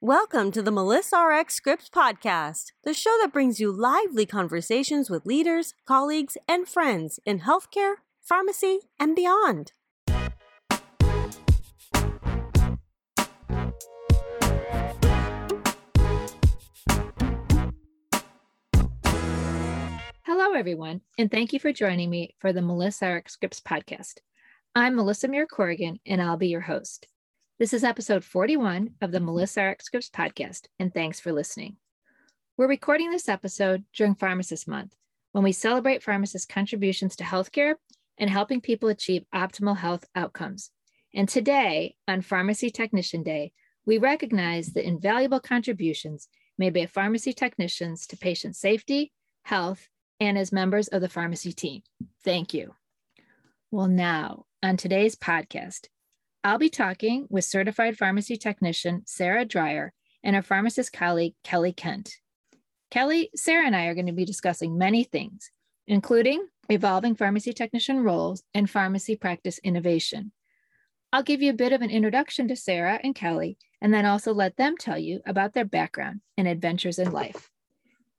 Welcome to the Melissa RX Scripts podcast, the show that brings you lively conversations with leaders, colleagues, and friends in healthcare, pharmacy, and beyond. Hello, everyone, and thank you for joining me for the Melissa RX Scripts podcast. I'm Melissa Murer Corrigan, and I'll be your host. This is episode 41 of the Melissa RX Scripts podcast, and thanks for listening. We're recording this episode during Pharmacist Month, when we celebrate pharmacists' contributions to healthcare and helping people achieve optimal health outcomes. And today, on Pharmacy Technician Day, we recognize the invaluable contributions made by pharmacy technicians to patient safety, health, and as members of the pharmacy team. Thank you. Well, now, on today's podcast, I'll be talking with certified pharmacy technician Sarah Dreyer and her pharmacist colleague Kelly Kent. Kelly, Sarah, and I are going to be discussing many things, including evolving pharmacy technician roles and pharmacy practice innovation. I'll give you a bit of an introduction to Sarah and Kelly, and then also let them tell you about their background and adventures in life.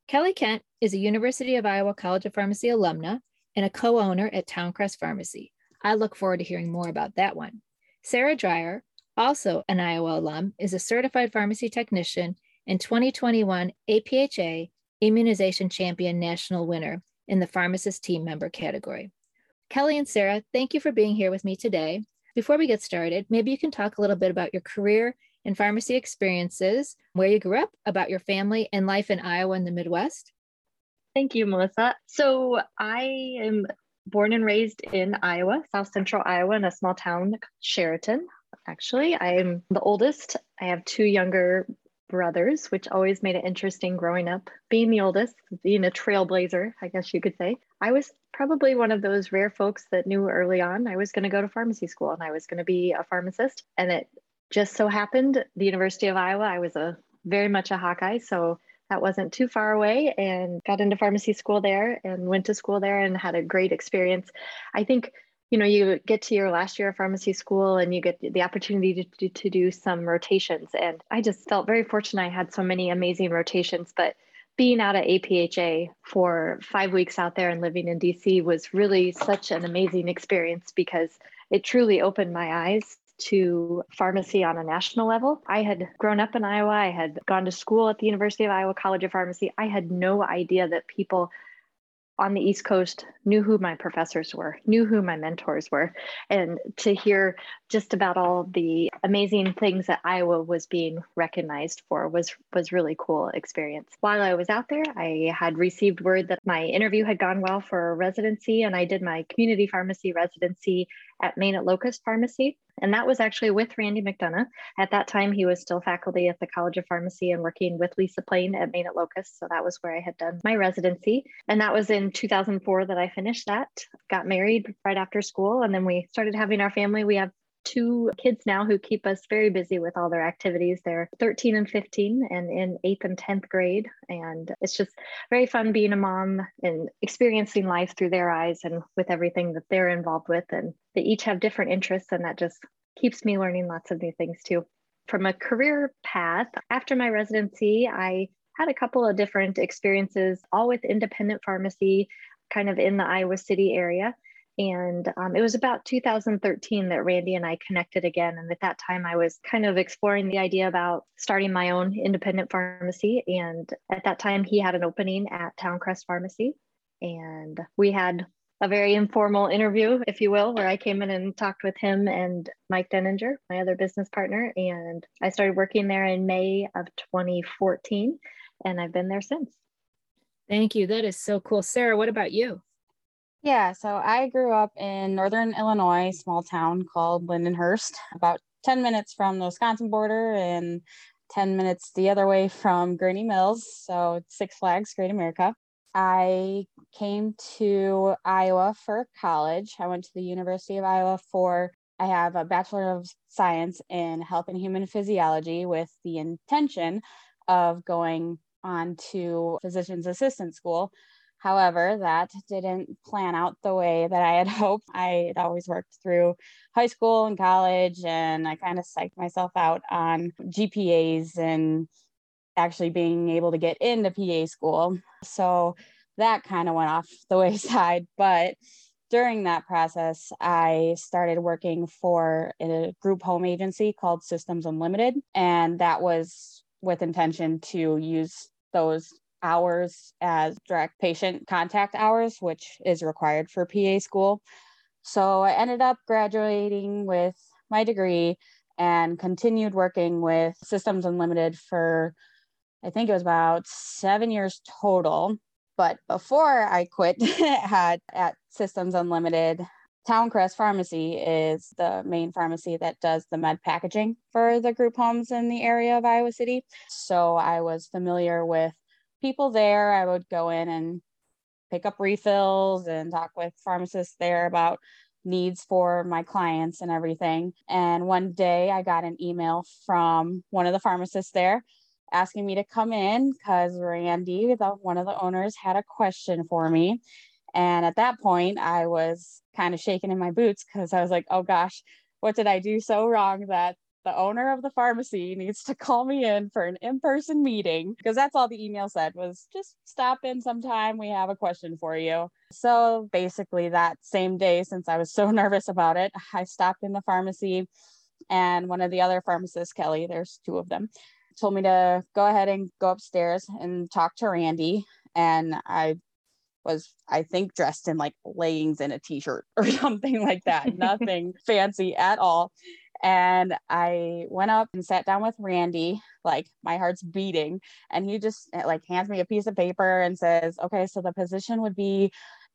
Kelly Kent is a University of Iowa College of Pharmacy alumna and a co owner at Towncrest Pharmacy. I look forward to hearing more about that one. Sarah Dreyer, also an Iowa alum, is a certified pharmacy technician and 2021 APHA Immunization Champion National winner in the pharmacist team member category. Kelly and Sarah, thank you for being here with me today. Before we get started, maybe you can talk a little bit about your career and pharmacy experiences, where you grew up, about your family and life in Iowa and the Midwest. Thank you, Melissa. So I am born and raised in Iowa, South Central Iowa, in a small town, Chariton. Actually, I'm the oldest. I have two younger brothers, which always made it interesting growing up. Being the oldest, being a trailblazer, I guess you could say. I was probably one of those rare folks that knew early on I was going to go to pharmacy school and I was going to be a pharmacist. And it just so happened, the University of Iowa, I was a very much a Hawkeye. So that wasn't too far away and got into pharmacy school there and went to school there and had a great experience. I think you know you get to your last year of pharmacy school and you get the opportunity to, to, do some rotations and i just felt very fortunate i had so many amazing rotations but being out at apha for five weeks out there and living in dc was really such an amazing experience because it truly opened my eyes to pharmacy on a national level. I had grown up in Iowa. I had gone to school at the University of Iowa College of Pharmacy. I had no idea that people on the East Coast knew who my professors were, knew who my mentors were. And to hear just about all the amazing things that Iowa was being recognized for was was really cool experience. While I was out there, I had received word that my interview had gone well for residency and I did my community pharmacy residency at Main at Locust Pharmacy. And that was actually with Randy McDonough. At that time, he was still faculty at the College of Pharmacy and working with Lisa Plain at Main at Locust. So that was where I had done my residency. And that was in 2004 that I finished that. Got married right after school. And then we started having our family. We have two kids now who keep us very busy with all their activities. They're 13 and 15 and in eighth and 10th grade. And it's just very fun being a mom and experiencing life through their eyes and with everything that they're involved with. And they each have different interests, and that just keeps me learning lots of new things too. From a career path, after my residency, I had a couple of different experiences, all with independent pharmacy, kind of in the Iowa City area. And um, it was about 2013 that Randy and I connected again. And at that time, I was kind of exploring the idea about starting my own independent pharmacy. And at that time, he had an opening at Towncrest Pharmacy. And we had a very informal interview, if you will, where I came in and talked with him and Mike Denninger, my other business partner. And I started working there in May of 2014. And I've been there since. Thank you. That is so cool. Sarah, what about you? Yeah, so I grew up in northern Illinois, small town called Lindenhurst, about 10 minutes from the Wisconsin border and 10 minutes the other way from Gurnee Mills. So Six Flags, Great America. I came to Iowa for college. I went to the University of Iowa for, I have a Bachelor of Science in Health and Human Physiology with the intention of going on to physician's assistant school However, that didn't plan out the way that I had hoped. I had always worked through high school and college, and I kind of psyched myself out on GPAs and actually being able to get into PA school. So that kind of went off the wayside. But during that process, I started working for a group home agency called Systems Unlimited. And that was with intention to use those hours as direct patient contact hours, which is required for PA school. So I ended up graduating with my degree and continued working with Systems Unlimited for, I think it was about seven years total. But before I quit at, at Systems Unlimited, Towncrest Pharmacy is the main pharmacy that does the med packaging for the group homes in the area of Iowa City. So I was familiar with people there. I would go in and pick up refills and talk with pharmacists there about needs for my clients and everything. And one day I got an email from one of the pharmacists there asking me to come in because Randy, the, one of the owners, had a question for me. And at that point, I was kind of shaking in my boots because I was like, oh gosh, what did I do so wrong that the owner of the pharmacy needs to call me in for an in-person meeting because that's all the email said was just stop in sometime we have a question for you so basically that same day since i was so nervous about it i stopped in the pharmacy and one of the other pharmacists kelly there's two of them told me to go ahead and go upstairs and talk to randy and i was I think dressed in like leggings and a t-shirt or something like that. Nothing fancy at all. And I went up and sat down with Randy, like my heart's beating. And he just eh, like hands me a piece of paper and says, okay, so the position would be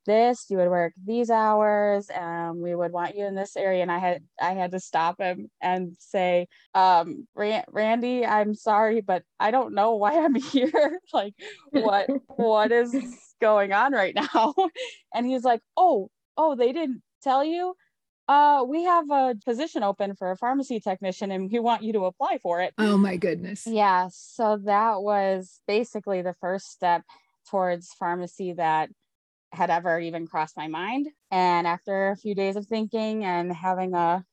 this, you would work these hours, um, we would want you in this area. And I had I had to stop him and say, um, Randy, I'm sorry, but I don't know why I'm here. like what what is going on right now? and he's like, Oh, oh, they didn't tell you? Uh, we have a position open for a pharmacy technician and we want you to apply for it. Oh my goodness. Yeah. So that was basically the first step towards pharmacy that had ever even crossed my mind. And after a few days of thinking and having a,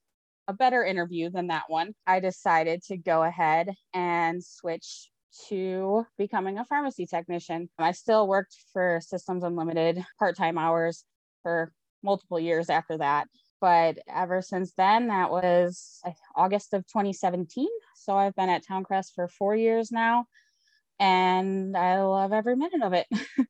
a better interview than that one, I decided to go ahead and switch to becoming a pharmacy technician. I still worked for Systems Unlimited part time hours for multiple years after that but ever since then, that was August of 2017. So I've been at Towncrest for four years now, and I love every minute of it.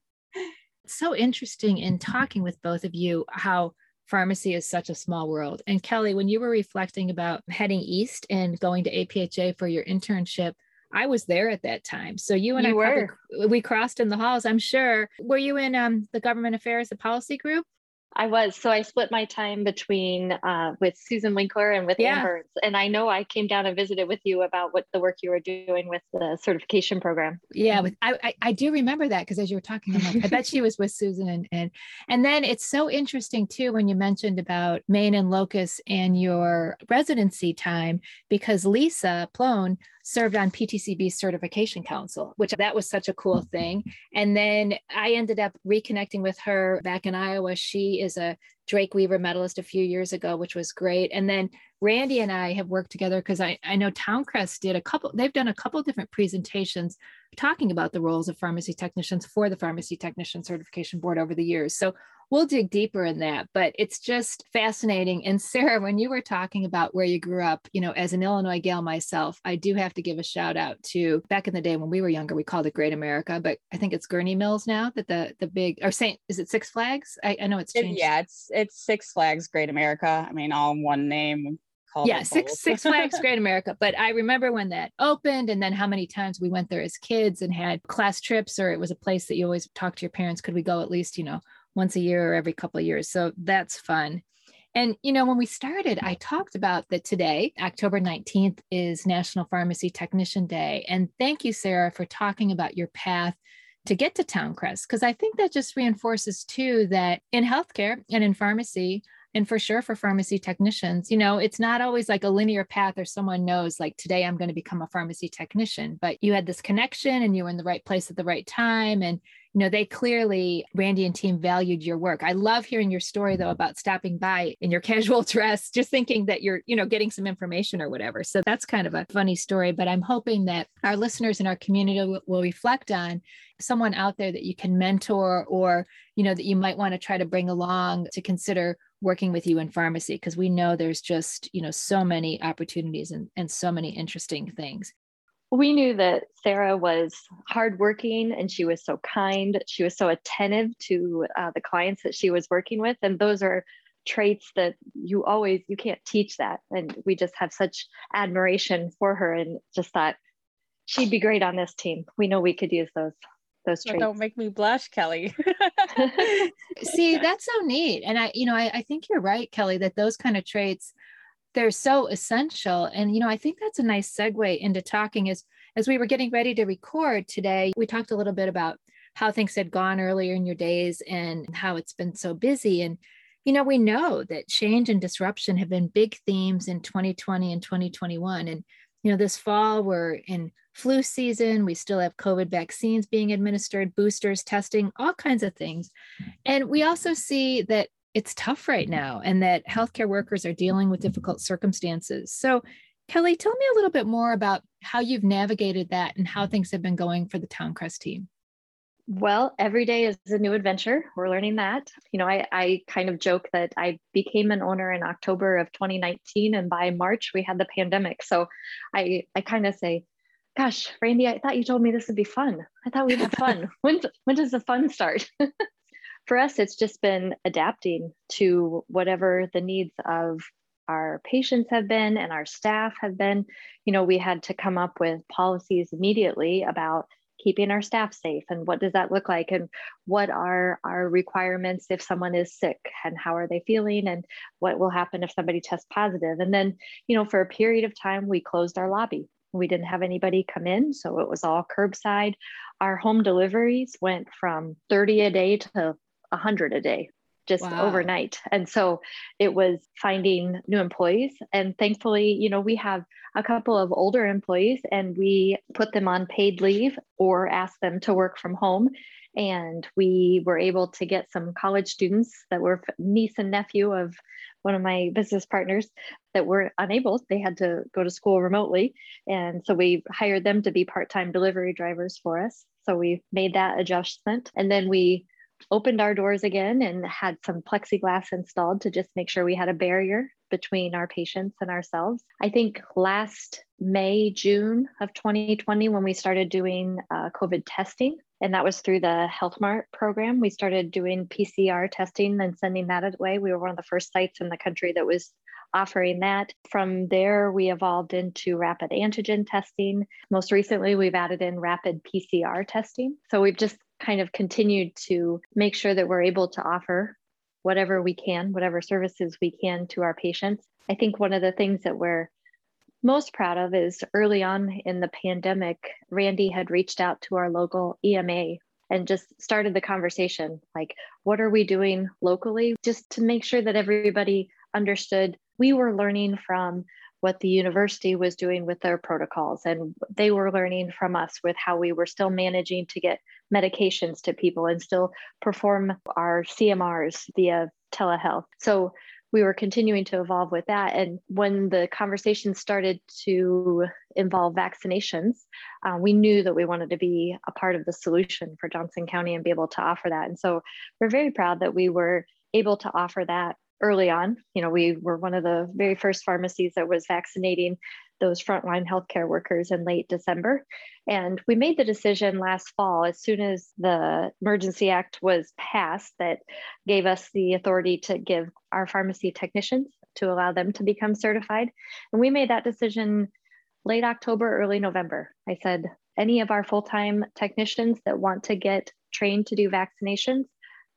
so interesting in talking with both of you how pharmacy is such a small world. And Kelly, when you were reflecting about heading east and going to APHA for your internship, I was there at that time. So you and you I were. we crossed in the halls, I'm sure. Were you in um, the government affairs, the policy group? I was. So I split my time between uh, with Susan Winkler and with yeah. Amber. And I know I came down and visited with you about what the work you were doing with the certification program. Yeah, with, I, I, I do remember that because as you were talking, like, I bet she was with Susan. And, and and then it's so interesting too when you mentioned about Main and Locust and your residency time because Lisa Plone served on PTCB Certification Council, which that was such a cool mm. thing. And then I ended up reconnecting with her back in Iowa. She is a Drake Weaver medalist a few years ago, which was great. And then Randy and I have worked together because I, I know Towncrest did a couple, they've done a couple different presentations talking about the roles of pharmacy technicians for the Pharmacy Technician Certification Board over the years. So we'll dig deeper in that, but it's just fascinating. And Sarah, when you were talking about where you grew up, you know, as an Illinois gal myself, I do have to give a shout out to back in the day when we were younger, we called it Great America, but I think it's Gurnee Mills now that the the big or Saint is it Six Flags? I, I know it's changed. yeah, it's it's Six Flags Great America. I mean, all in one name called. yeah six six flags great america but i remember when that opened and then how many times we went there as kids and had class trips or it was a place that you always talk to your parents could we go at least you know once a year or every couple of years so that's fun. And you know when we started i talked about that today october 19th is national pharmacy technician day and thank you sarah for talking about your path to get to towncrest because i think that just reinforces too that in healthcare and in pharmacy and for sure for pharmacy technicians you know it's not always like a linear path or someone knows like today i'm going to become a pharmacy technician but you had this connection and you were in the right place at the right time and you know, they clearly, Randy and team valued your work. I love hearing your story though about stopping by in your casual dress, just thinking that you're, you know, getting some information or whatever. So that's kind of a funny story, but I'm hoping that our listeners in our community will, will reflect on someone out there that you can mentor or, you know, that you might want to try to bring along to consider working with you in pharmacy because we know there's just you know so many opportunities and, and so many interesting things we knew that Sarah was hardworking and she was so kind. She was so attentive to uh, the clients that she was working with, and those are traits that you always you can't teach that. And we just have such admiration for her, and just thought she'd be great on this team. We know we could use those those traits. don't make me blush, Kelly. See, that's so neat, and I, you know, I, I think you're right, Kelly, that those kind of traits they're so essential and you know i think that's a nice segue into talking as as we were getting ready to record today we talked a little bit about how things had gone earlier in your days and how it's been so busy and you know we know that change and disruption have been big themes in 2020 and 2021 and you know this fall we're in flu season we still have covid vaccines being administered boosters testing all kinds of things and we also see that it's tough right mm-hmm. now and that healthcare workers are dealing with difficult circumstances. So, Kelly, tell me a little bit more about how you've navigated that and how things have been going for the Towncrest team. Well, every day is a new adventure. We're learning that. You know, I, I kind of joke that I became an owner in October of 2019, and by March we had the pandemic. So I, I kind of say, gosh, Randy, I thought you told me this would be fun. I thought we'd have fun. when, when does the fun start? for us, it's just been adapting to whatever the needs of our patients have been and our staff have been. You know, we had to come up with policies immediately about keeping our staff safe and what does that look like and what are our requirements if someone is sick and how are they feeling and what will happen if somebody tests positive. And then you know for a period of time we closed our lobby. We didn't have anybody come in so it was all curbside. Our home deliveries went from 30 a day to 100 a day just wow. overnight. And so it was finding new employees. And thankfully, you know, we have a couple of older employees and we put them on paid leave or ask them to work from home. And we were able to get some college students that were niece and nephew of one of my business partners that were unable. They had to go to school remotely. And so we hired them to be part time delivery drivers for us. So we made that adjustment. And then we opened our doors again and had some plexiglass installed to just make sure we had a barrier between our patients and ourselves. I think last May, June of 2020, when we started doing uh, COVID testing, and that was through the Health Mart program. We started doing PCR testing and sending that away. We were one of the first sites in the country that was offering that. From there, we evolved into rapid antigen testing. Most recently, we've added in rapid PCR testing. So we've just kind of continued to make sure that we're able to offer whatever we can, whatever services we can to our patients. I think one of the things that we're most proud of is early on in the pandemic, Randy had reached out to our local EMA and just started the conversation like, what are we doing locally? Just to make sure that everybody understood we were learning from what the university was doing with their protocols and they were learning from us with how we were still managing to get medications to people and still perform our CMRs via telehealth. So we were continuing to evolve with that. And when the conversation started to involve vaccinations, uh, we knew that we wanted to be a part of the solution for Johnson County and be able to offer that. And so we're very proud that we were able to offer that early on. You know, we were one of the very first pharmacies that was vaccinating those frontline healthcare workers in late December. And we made the decision last fall, as soon as the Emergency Act was passed, that gave us the authority to give our pharmacy technicians to allow them to become certified. And we made that decision late October, early November. I said, any of our full time technicians that want to get trained to do vaccinations,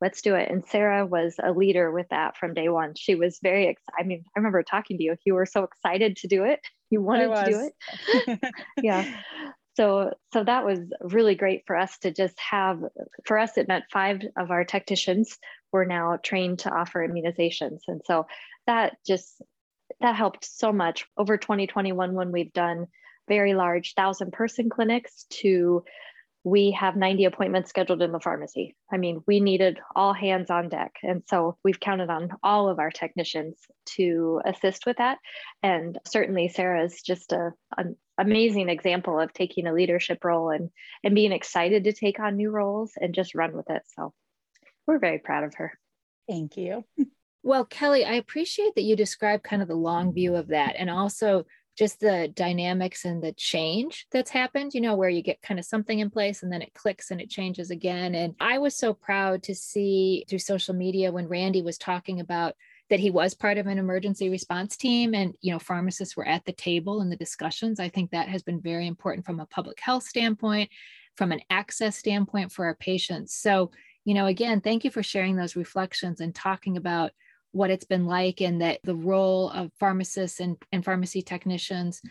let's do it. And Sarah was a leader with that from day one. She was very excited. I mean, I remember talking to you. You were so excited to do it. You wanted to do it. yeah. So, so that was really great for us to just have. For us, it meant five of our technicians were now trained to offer immunizations, and so that just that helped so much over 2021 when we've done very large thousand person clinics to we have 90 appointments scheduled in the pharmacy. I mean, we needed all hands on deck. And so we've counted on all of our technicians to assist with that. And certainly Sarah is just a, an amazing example of taking a leadership role and, and being excited to take on new roles and just run with it. So we're very proud of her. Thank you. Well, Kelly, I appreciate that you described kind of the long view of that and also just the dynamics and the change that's happened, you know, where you get kind of something in place and then it clicks and it changes again. And I was so proud to see through social media when Randy was talking about that he was part of an emergency response team and you know pharmacists were at the table in the discussions i think that has been very important from a public health standpoint from an access standpoint for our patients so you know again thank you for sharing those reflections and talking about what it's been like and that the role of pharmacists and, and pharmacy technicians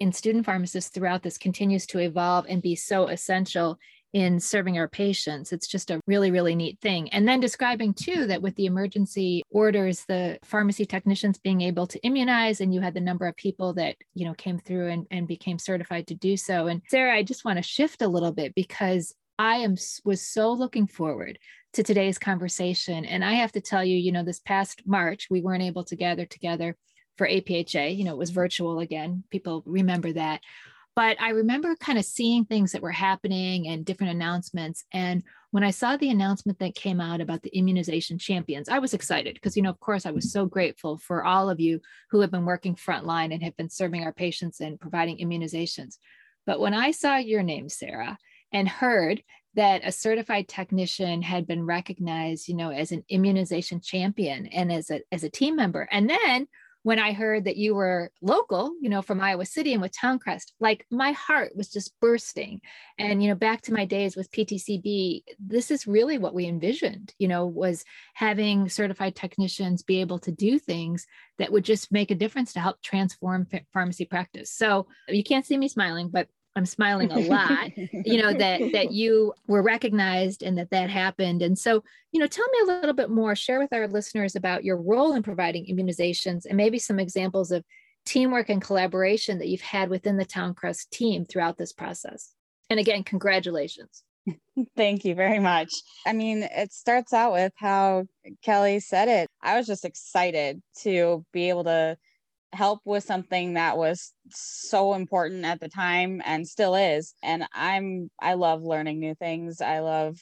and student pharmacists throughout this continues to evolve and be so essential in serving our patients. It's just a really, really neat thing. And then describing too that with the emergency orders, the pharmacy technicians being able to immunize, and you had the number of people that, you know, came through and, and became certified to do so. And Sarah, I just want to shift a little bit because I am was so looking forward to today's conversation. And I have to tell you, you know, this past March, we weren't able to gather together for APHA. You know, it was virtual again. People remember that. But I remember kind of seeing things that were happening and different announcements. And when I saw the announcement that came out about the immunization champions, I was excited because, you know, of course, I was so grateful for all of you who have been working frontline and have been serving our patients and providing immunizations. But when I saw your name, Sarah, and heard that a certified technician had been recognized, you know, as an immunization champion and as a as a team member. And then when I heard that you were local, you know, from Iowa City and with Towncrest, like my heart was just bursting. And, you know, back to my days with PTCB, this is really what we envisioned, you know, was having certified technicians be able to do things that would just make a difference to help transform pharmacy practice. So you can't see me smiling, but I'm smiling a lot, you know, that that you were recognized and that that happened. And so, you know, tell me a little bit more, share with our listeners about your role in providing immunizations and maybe some examples of teamwork and collaboration that you've had within the Towncrest team throughout this process. And again, congratulations. Thank you very much. I mean, it starts out with how Kelly said it. I was just excited to be able to help with something that was so important at the time and still is. And i'm i love learning new things. I love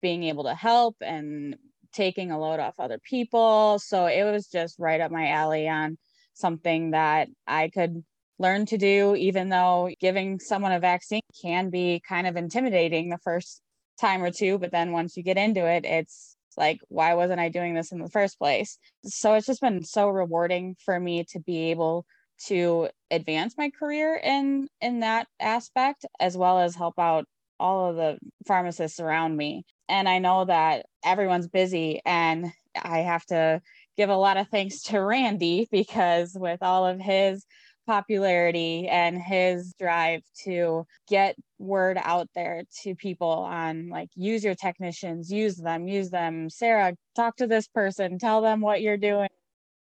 being able to help and taking a load off other people. So it was just right up my alley on something that i could learn to do even though giving someone a vaccine can be kind of intimidating the first time or two. But then once you get into it it's like why wasn't i doing this in the first place? So it's just been so rewarding for me to be able to advance my career in in that aspect as well as help out all of the pharmacists around me. And i know that everyone's busy and i have to give a lot of thanks to randy because with all of his popularity and his drive to get word out there to people on like use your technicians use them use them. Sarah talk to this person tell them what you're doing.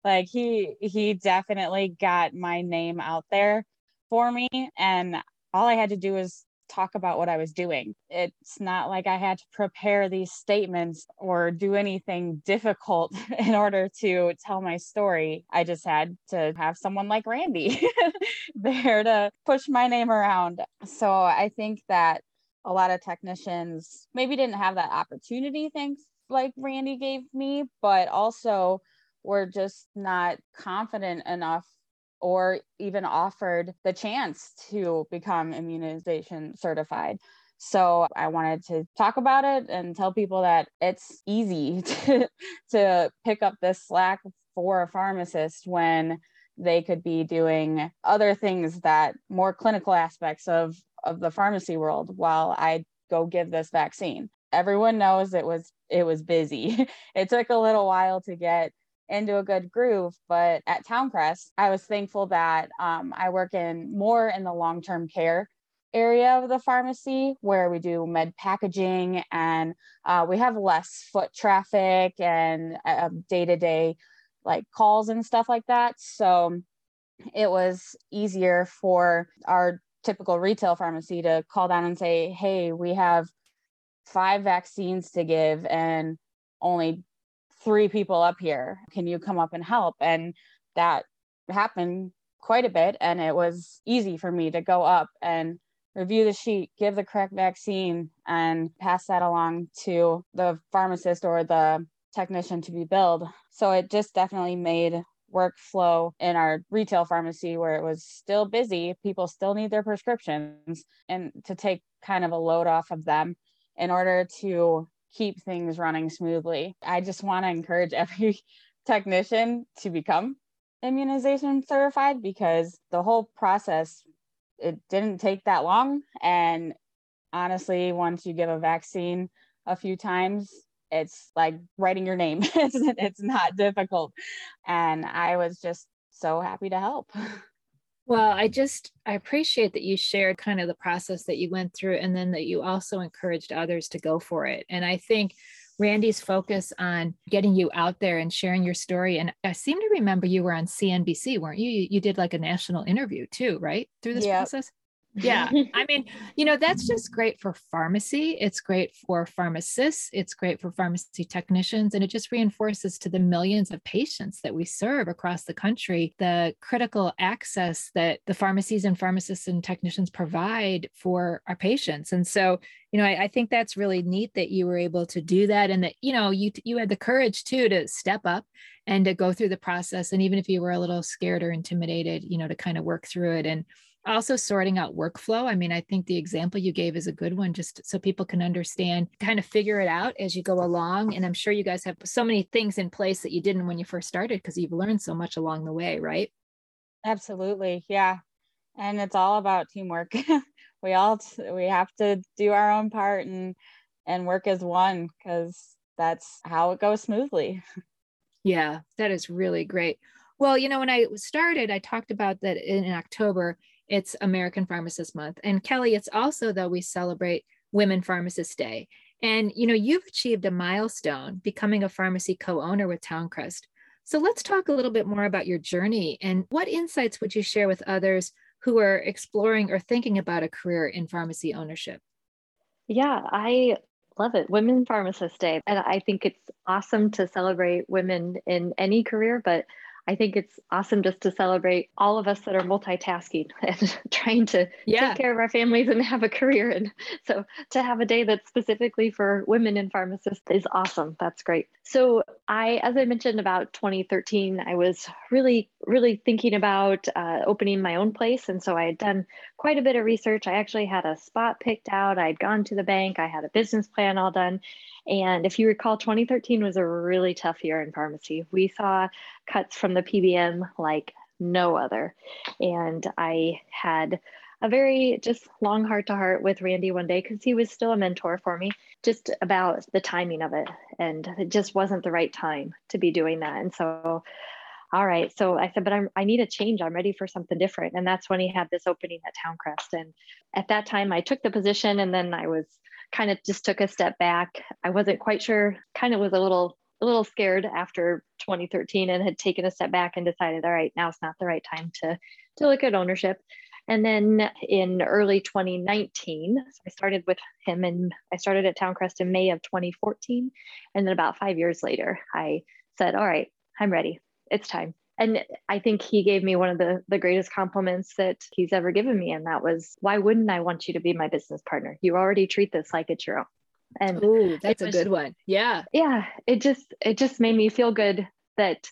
Like he he definitely got my name out there for me. And all i had to do was talk about what I was doing. It's not like I had to prepare these statements or do anything difficult in order to tell my story. I just had to have someone like Randy there to push my name around. So I think that a lot of technicians maybe didn't have that opportunity, thanks like Randy gave me, but also were just not confident enough or even offered the chance to become immunization certified. So I wanted to talk about it and tell people that it's easy to, to pick up this slack for a pharmacist when they could be doing other things that more clinical aspects of, of the pharmacy world while I go give this vaccine. Everyone knows it was it was busy. it took a little while to get into a good groove. But at Towncrest, I was thankful that um, I work in more in the long term care area of the pharmacy where we do med packaging and uh, we have less foot traffic and day to day like calls and stuff like that. So it was easier for our typical retail pharmacy to call down and say, hey, we have five vaccines to give and only three people up here. Can you come up and help? And that happened quite a bit. And it was easy for me to go up and review the sheet, give the correct vaccine, and pass that along to the pharmacist or the technician to be billed. So it just definitely made workflow in our retail pharmacy where it was still busy. People still need their prescriptions and to take kind of a load off of them in order to keep things running smoothly. I just want to encourage every technician to become immunization certified because the whole process it didn't take that long. And honestly once you give a vaccine a few times it's like writing your name. It's, it's not difficult. And i was just so happy to help well i just i appreciate that you shared kind of the process that you went through and then that you also encouraged others to go for it. And i think randy's focus on getting you out there and sharing your story and i seem to remember you were on cnbc weren't you? You, you did like a national interview too right through this yep. process yeah. I mean, you know, that's just great for pharmacy. It's great for pharmacists. It's great for pharmacy technicians. And it just reinforces to the millions of patients that we serve across the country the critical access that the pharmacies and pharmacists and technicians provide for our patients. And so, you know, I, I think that's really neat that you were able to do that and that, you know, you you had the courage too to step up and to go through the process. And even if you were a little scared or intimidated, you know, to kind of work through it and also sorting out workflow i mean i think the example you gave is a good one just so people can understand kind of figure it out as you go along and i'm sure you guys have so many things in place that you didn't when you first started because you've learned so much along the way right? Absolutely yeah and it's all about teamwork. We all we have to do our own part and and work as one because that's how it goes smoothly. Yeah that is really great. Well you know when i started i talked about that in october it's American Pharmacist Month. And Kelly, it's also though we celebrate Women Pharmacist Day. And you know, you've achieved a milestone becoming a pharmacy co-owner with Towncrest. So let's talk a little bit more about your journey and what insights would you share with others who are exploring or thinking about a career in pharmacy ownership? Yeah, I love it. Women Pharmacist Day. And I think it's awesome to celebrate women in any career, but I think it's awesome just to celebrate all of us that are multitasking and trying to yeah. take care of our families and have a career. And so to have a day that's specifically for women in pharmacists is awesome. That's great. So I, as I mentioned about 2013, I was really, really thinking about uh, opening my own place. And so I had done quite a bit of research. I actually had a spot picked out. I'd gone to the bank. I had a business plan all done. And if you recall, 2013 was a really tough year in pharmacy. We saw cuts from the PBM like no other. And I had a very just long heart to heart with Randy one day because he was still a mentor for me, just about the timing of it. And it just wasn't the right time to be doing that. And so, all right. So I said, but I'm, I need a change. I'm ready for something different. And that's when he had this opening at Towncrest. And at that time, I took the position and then I was kind of just took a step back. I wasn't quite sure, kind of was a little a little scared after 2013 and had taken a step back and decided, all right, now it's not the right time to to look at ownership. And then in early 2019, so I started with him and I started at Towncrest in May of 2014. And then about five years later, I said, all right, I'm ready. It's time. And i think he gave me one of the the greatest compliments that he's ever given me. And that was why wouldn't i want you to be my business partner? You already treat this like it's your own. And Ooh, that's was, a good one. Yeah. Yeah it just it just made me feel good that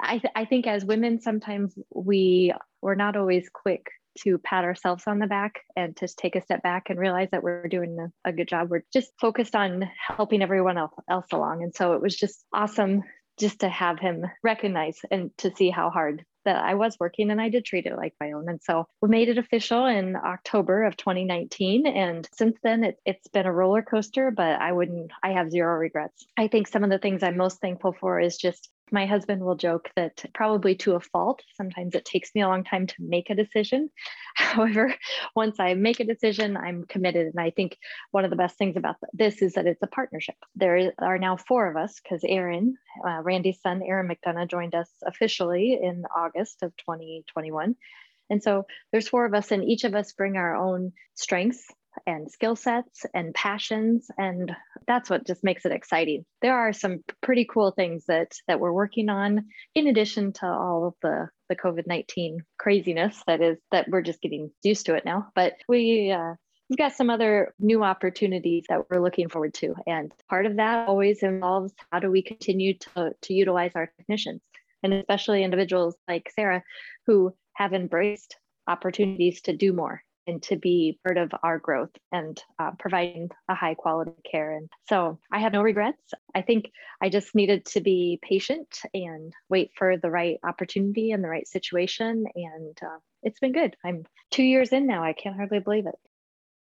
i th- i think as women sometimes we we're not always quick to pat ourselves on the back and to take a step back and realize that we're doing a, a good job. We're just focused on helping everyone else, else along. And so it was just awesome just to have him recognize and to see how hard that I was working and I did treat it like my own. And so we made it official in October of 2019. And since then, it, it's been a roller coaster, but I wouldn't, I have zero regrets. I think some of the things I'm most thankful for is just my husband will joke that probably to a fault, sometimes it takes me a long time to make a decision. However, once I make a decision, I'm committed. And I think one of the best things about this is that it's a partnership. There are now four of us because Aaron, uh, Randy's son, Aaron McDonough, joined us officially in August of 2021. And so there's four of us, and each of us bring our own strengths and skill sets and passions and that's what just makes it exciting. There are some pretty cool things that that we're working on in addition to all of the the covid-19 craziness that is that we're just getting used to it now. But we uh, we've got some other new opportunities that we're looking forward to and part of that always involves how do we continue to, to utilize our technicians and especially individuals like sarah who have embraced opportunities to do more and to be part of our growth and uh, providing a high quality care. And so I have no regrets. I think I just needed to be patient and wait for the right opportunity and the right situation. And uh, it's been good. I'm two years in now. I can't hardly believe it.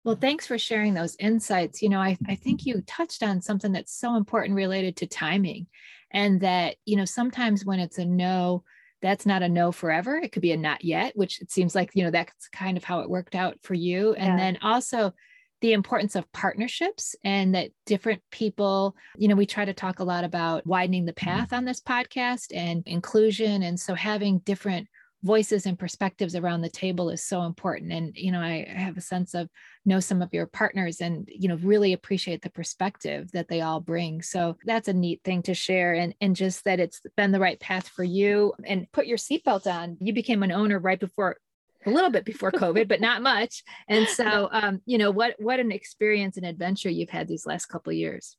Well, thanks for sharing those insights. You know, I, I think you touched on something that's so important related to timing, and that, you know, sometimes when it's a no, that's not a no forever. It could be a not yet, which it seems like, you know, that's kind of how it worked out for you. And then also the importance of partnerships and that different people, you know, we try to talk a lot about widening the mm-hmm. path on this podcast and inclusion. And so having different voices and perspectives around the table is so important and you know I, I, have a sense of know some of your partners and you know really appreciate the perspective that they all bring. So that's a neat thing to share and and just that it's been the right path for you and put your seatbelt on. You became an owner right before a little bit before covid but not much. And so um you know what what an experience and adventure you've had these last couple years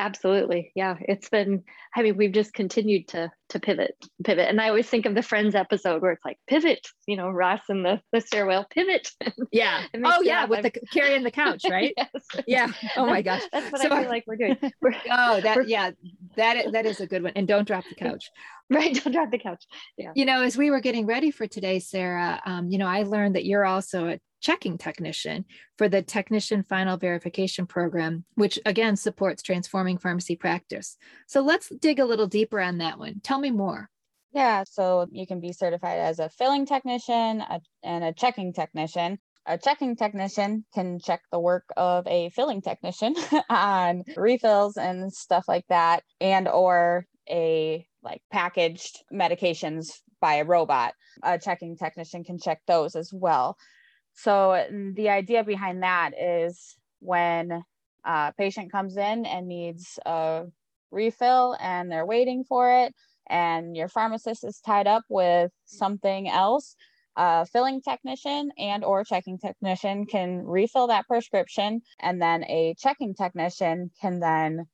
Absolutely. Yeah. It's been, I mean, we've just continued to to pivot, pivot. And I always think of the Friends episode where it's like pivot, you know, Ross and the, the stairwell, pivot. Yeah. oh yeah, with the carrying the couch, right? yes. Yeah. Oh my gosh. That's what so, I feel like we're doing. We're, oh, that yeah, that that is a good one. And don't drop the couch. Right. Don't drop the couch. Yeah. You know, as we were getting ready for today, Sarah, um, you know, I learned that you're also a checking technician for the Technician Final Verification Program, which again supports transforming pharmacy practice. So let's dig a little deeper on that one. Tell me more. Yeah, so you can be certified as a filling technician and a checking technician. A checking technician can check the work of a filling technician on refills and stuff like that, and or a like packaged medications by a robot. A checking technician can check those as well. So the idea behind that is when a patient comes in and needs a refill and they're waiting for it and your pharmacist is tied up with something else a filling technician and or checking technician can refill that prescription and then a checking technician can then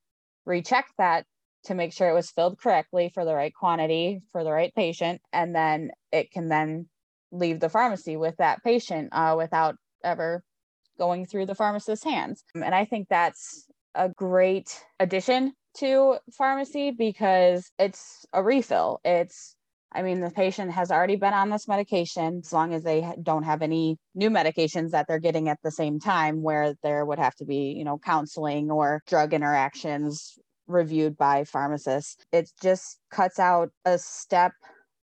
recheck that to make sure it was filled correctly for the right quantity for the right patient. And then it can then leave the pharmacy with that patient uh, without ever going through the pharmacist's hands. And I think that's a great addition to pharmacy because it's a refill. It's I mean, the patient has already been on this medication as long as they don't have any new medications that they're getting at the same time, where there would have to be, you know, counseling or drug interactions reviewed by pharmacists. It just cuts out a step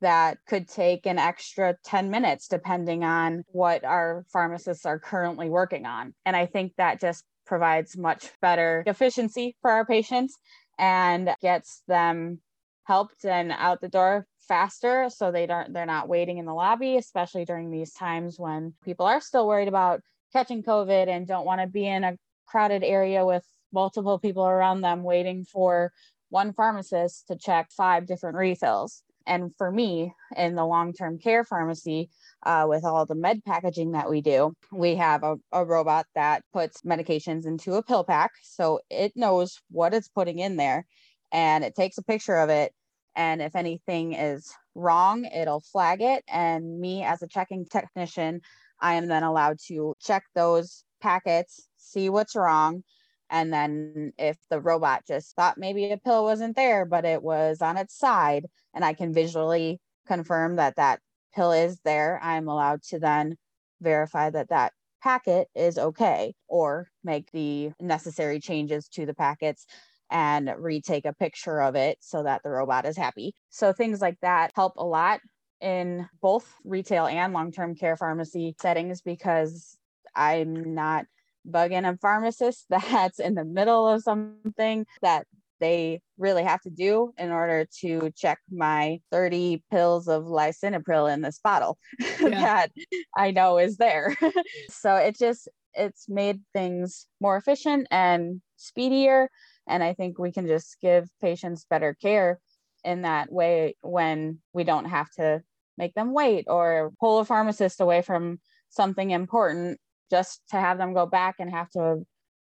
that could take an extra 10 minutes depending on what our pharmacists are currently working on. And I think that just provides much better efficiency for our patients and gets them helped and out the door faster so they don't they're not waiting in the lobby especially during these times when people are still worried about catching covid and don't want to be in a crowded area with multiple people around them waiting for one pharmacist to check five different refills and for me, in the long term care pharmacy, uh, with all the med packaging that we do, we have a, a robot that puts medications into a pill pack. So it knows what it's putting in there and it takes a picture of it. And if anything is wrong, it'll flag it. And me, as a checking technician, I am then allowed to check those packets, see what's wrong, and then if the robot just thought maybe a pill wasn't there, but it was on its side, and I can visually confirm that that pill is there, I'm allowed to then verify that that packet is okay or make the necessary changes to the packets and retake a picture of it so that the robot is happy. So things like that help a lot in both retail and long-term care pharmacy settings because I'm not bugging a pharmacist that's in the middle of something that they really have to do in order to check my 30 pills of lisinopril in this bottle yeah. that I know is there. so it just it's made things more efficient and speedier and I think we can just give patients better care in that way when we don't have to make them wait or pull a pharmacist away from something important just to have them go back and have to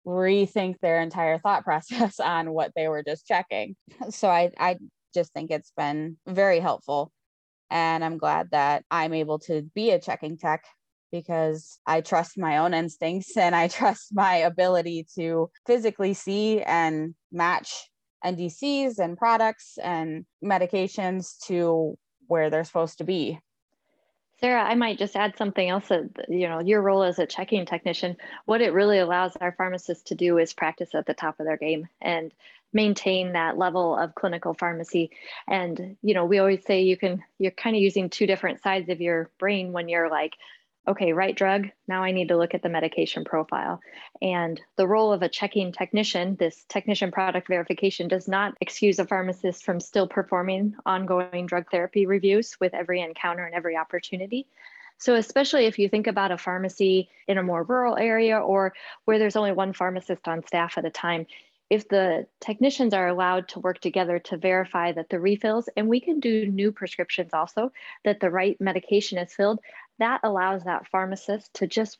rethink their entire thought process on what they were just checking. So I, I just think it's been very helpful. And I'm glad that I'm able to be a checking tech because I trust my own instincts and I trust my ability to physically see and match NDCs and products and medications to where they're supposed to be. Sarah, I might just add something else that, you know, your role as a checking technician, what it really allows our pharmacists to do is practice at the top of their game and maintain that level of clinical pharmacy. And, you know, we always say you can, you're kind of using two different sides of your brain when you're like, okay, right drug, now I need to look at the medication profile. And the role of a checking technician, this technician product verification, does not excuse a pharmacist from still performing ongoing drug therapy reviews with every encounter and every opportunity. So, especially if you think about a pharmacy in a more rural area or where there's only one pharmacist on staff at a time, if the technicians are allowed to work together to verify that the refills, and we can do new prescriptions also, that the right medication is filled, that allows that pharmacist to just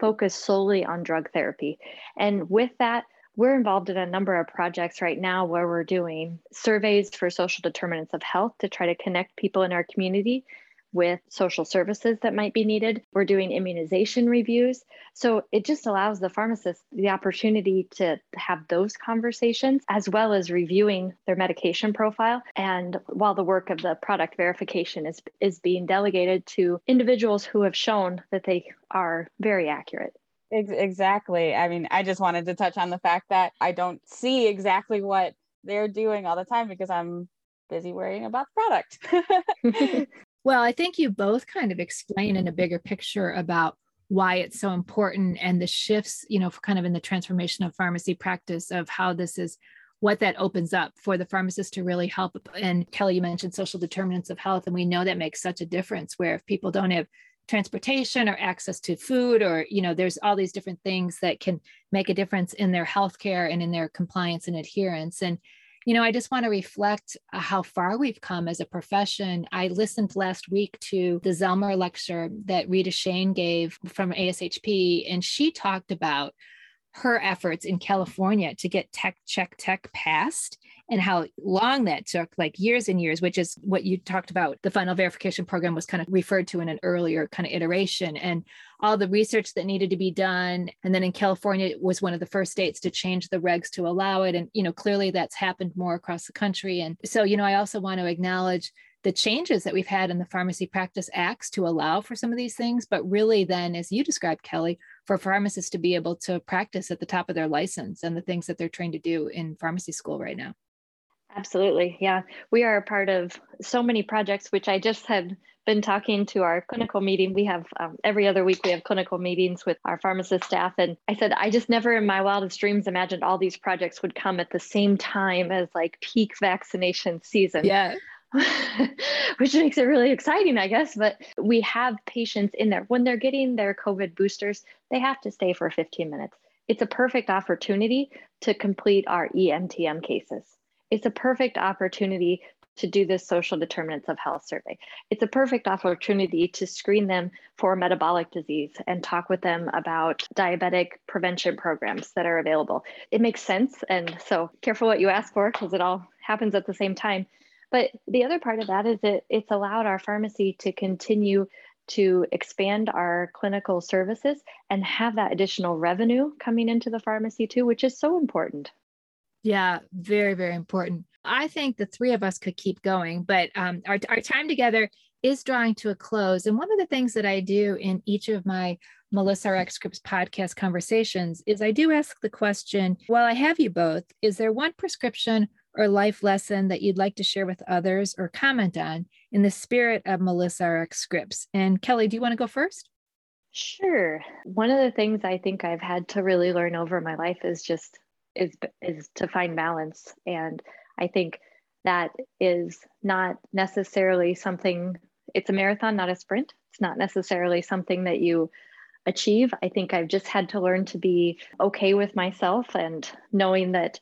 focus solely on drug therapy. And with that, we're involved in a number of projects right now where we're doing surveys for social determinants of health to try to connect people in our community with social services that might be needed. We're doing immunization reviews. So it just allows the pharmacist the opportunity to have those conversations as well as reviewing their medication profile. And while the work of the product verification is, is being delegated to individuals who have shown that they are very accurate. Exactly. I mean, I just wanted to touch on the fact that I don't see exactly what they're doing all the time because I'm busy worrying about the product. Well, I think you both kind of explain in a bigger picture about why it's so important and the shifts, you know, kind of in the transformation of pharmacy practice of how this is what that opens up for the pharmacist to really help. And Kelly, you mentioned social determinants of health, and we know that makes such a difference where if people don't have transportation or access to food or you know there's all these different things that can make a difference in their healthcare and in their compliance and adherence and you know, I just want to reflect uh, how far we've come as a profession. I listened last week to the Zelmer lecture that Rita Shane gave from ASHP, and she talked about her efforts in California to get Tech Check Tech passed and how long that took like years and years which is what you talked about. The final verification program was kind of referred to in an earlier kind of iteration and all the research that needed to be done. And then in california it was one of the first states to change the regs to allow it. And you know clearly that's happened more across the country. And so you know i also want to acknowledge the changes that we've had in the pharmacy practice acts to allow for some of these things. But really then as you described kelly for pharmacists to be able to practice at the top of their license and the things that they're trained to do in pharmacy school right now Absolutely. Yeah. We are a part of so many projects, which I just had been talking to our clinical meeting. We have um, every other week, we have clinical meetings with our pharmacist staff. And I said, I just never in my wildest dreams imagined all these projects would come at the same time as like peak vaccination season. Yeah. which makes it really exciting, I guess. But we have patients in there when they're getting their COVID boosters, they have to stay for 15 minutes. It's a perfect opportunity to complete our EMTM cases. It's a perfect opportunity to do this social determinants of health survey. It's a perfect opportunity to screen them for metabolic disease and talk with them about diabetic prevention programs that are available. It makes sense. And so careful what you ask for because it all happens at the same time. But the other part of that is that it's allowed our pharmacy to continue to expand our clinical services and have that additional revenue coming into the pharmacy too, which is so important. Yeah, very, very important. I think the three of us could keep going, but um, our, our time together is drawing to a close. And one of the things that I do in each of my Melissa Rx Scripts podcast conversations is I do ask the question while I have you both, is there one prescription or life lesson that you'd like to share with others or comment on in the spirit of Melissa Rx Scripts? And Kelly, do you want to go first? Sure. One of the things I think I've had to really learn over my life is just is is to find balance. And i think that is not necessarily something it's a marathon not a sprint. It's not necessarily something that you achieve. I think i've just had to learn to be okay with myself and knowing that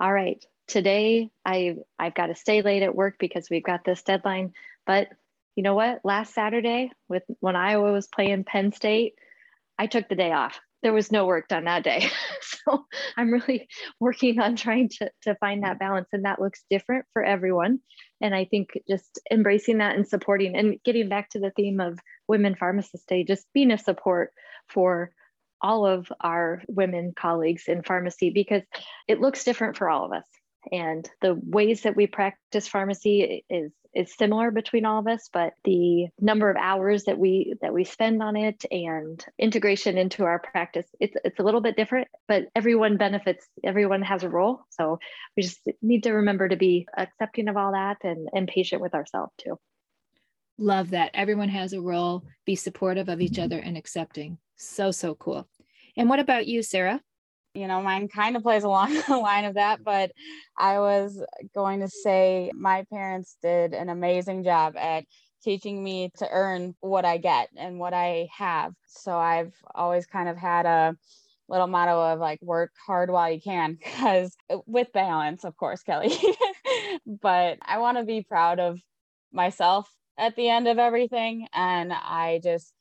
all right today i i've got to stay late at work because we've got this deadline. But you know what? Last saturday with when iowa was playing penn state i took the day off there was no work done that day. so I'm really working on trying to, to find that balance. And that looks different for everyone. And I think just embracing that and supporting and getting back to the theme of Women Pharmacists Day, just being a support for all of our women colleagues in pharmacy because it looks different for all of us and the ways that we practice pharmacy is is similar between all of us but the number of hours that we that we spend on it and integration into our practice it's it's a little bit different but everyone benefits everyone has a role. So we just need to remember to be accepting of all that and and patient with ourselves too. Love that. Everyone has a role. Be supportive of each mm-hmm. other and accepting. So so cool. And what about you sarah you know, mine kind of plays along the line of that, but I was going to say my parents did an amazing job at teaching me to earn what I get and what I have. So I've always kind of had a little motto of like work hard while you can because with balance, of course, Kelly. but I want to be proud of myself at the end of everything. And I just,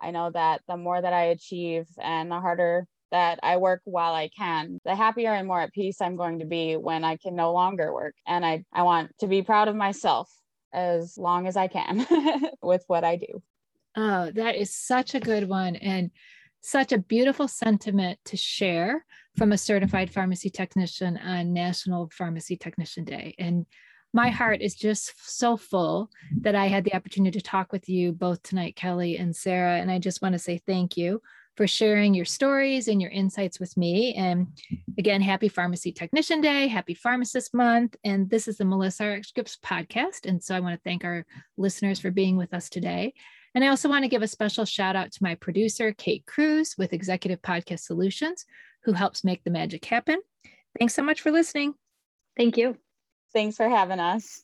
I know that the more that I achieve and the harder that I work while I can, the happier and more at peace I'm going to be when I can no longer work. And I, I want to be proud of myself as long as I can with what I do. Oh, that is such a good one. And such a beautiful sentiment to share from a certified pharmacy technician on National Pharmacy Technician Day. And my heart is just so full that I had the opportunity to talk with you both tonight, Kelly and Sarah. And I just want to say thank you for sharing your stories and your insights with me. And mm-hmm. again, happy Pharmacy Technician Day, happy Pharmacist Month. And this is the Melissa RX Scripts podcast. And so I want to thank our listeners for being with us today. And I also want to give a special shout out to my producer, Kate Cruz with Executive Podcast Solutions, who helps make the magic happen. Thanks so much for listening. Thank you. Thanks for having us.